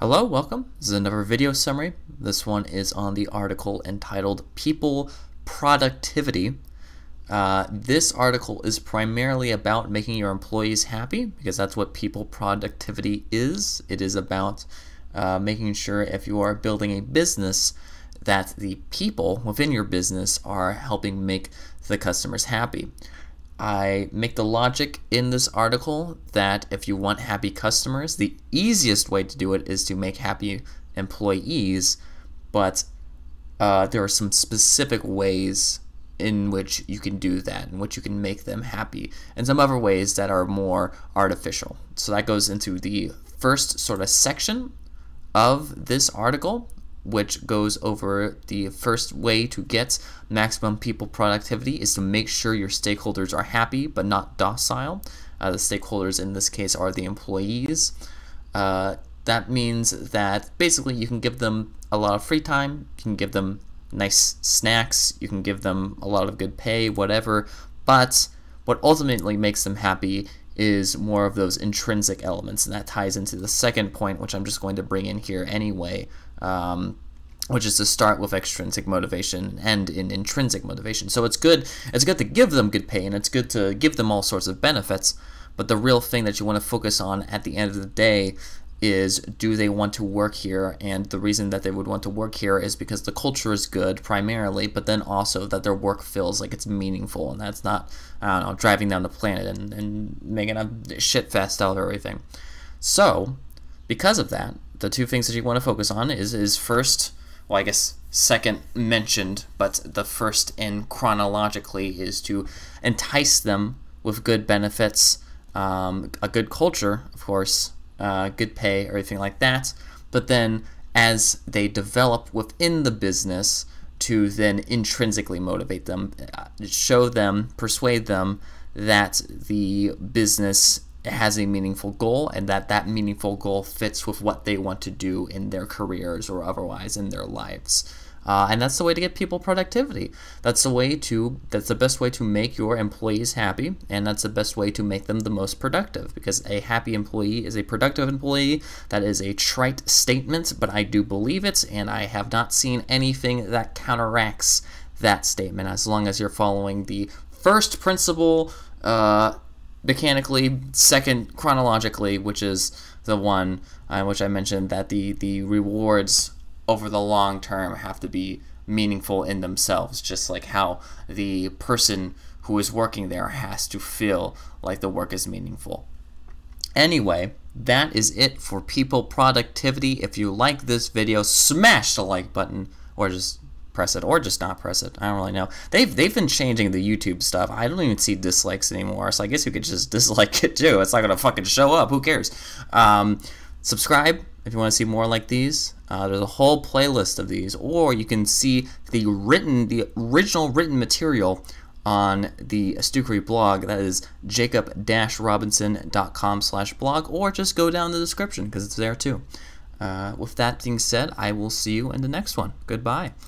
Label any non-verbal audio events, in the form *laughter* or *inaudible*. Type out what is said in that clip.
Hello, welcome. This is another video summary. This one is on the article entitled People Productivity. Uh, this article is primarily about making your employees happy because that's what people productivity is. It is about uh, making sure if you are building a business that the people within your business are helping make the customers happy. I make the logic in this article that if you want happy customers, the easiest way to do it is to make happy employees, but uh, there are some specific ways in which you can do that, in which you can make them happy, and some other ways that are more artificial. So that goes into the first sort of section of this article, which goes over the first way to get maximum people productivity is to make sure your stakeholders are happy but not docile. Uh, the stakeholders in this case are the employees. Uh, that means that basically you can give them a lot of free time, you can give them nice snacks, you can give them a lot of good pay, whatever, but what ultimately makes them happy is more of those intrinsic elements, and that ties into the second point, which I'm just going to bring in here anyway, um, which is to start with extrinsic motivation and in intrinsic motivation. So it's good. It's good to give them good pay, and it's good to give them all sorts of benefits. But the real thing that you want to focus on at the end of the day is do they want to work here and the reason that they would want to work here is because the culture is good primarily but then also that their work feels like it's meaningful and that's not i don't know driving down the planet and, and making a shit fest out of everything so because of that the two things that you want to focus on is is first well i guess second mentioned but the first in chronologically is to entice them with good benefits um, a good culture of course uh, good pay, everything like that. But then as they develop within the business, to then intrinsically motivate them, uh, show them, persuade them that the business has a meaningful goal and that that meaningful goal fits with what they want to do in their careers or otherwise in their lives. Uh, and that's the way to get people productivity. That's the way to that's the best way to make your employees happy, and that's the best way to make them the most productive. Because a happy employee is a productive employee. That is a trite statement, but I do believe it, and I have not seen anything that counteracts that statement. As long as you're following the first principle, uh, mechanically, second chronologically, which is the one uh, which I mentioned that the the rewards over the long term have to be meaningful in themselves, just like how the person who is working there has to feel like the work is meaningful. Anyway, that is it for people productivity. If you like this video, smash the like button or just press it or just not press it. I don't really know. They've they've been changing the YouTube stuff. I don't even see dislikes anymore. So I guess you could just *laughs* dislike it too. It's not gonna fucking show up. Who cares? Um, subscribe if you want to see more like these. Uh, there's a whole playlist of these, or you can see the written, the original written material on the Astukari blog. That is jacob-robinson.com slash blog, or just go down the description because it's there too. Uh, with that being said, I will see you in the next one. Goodbye.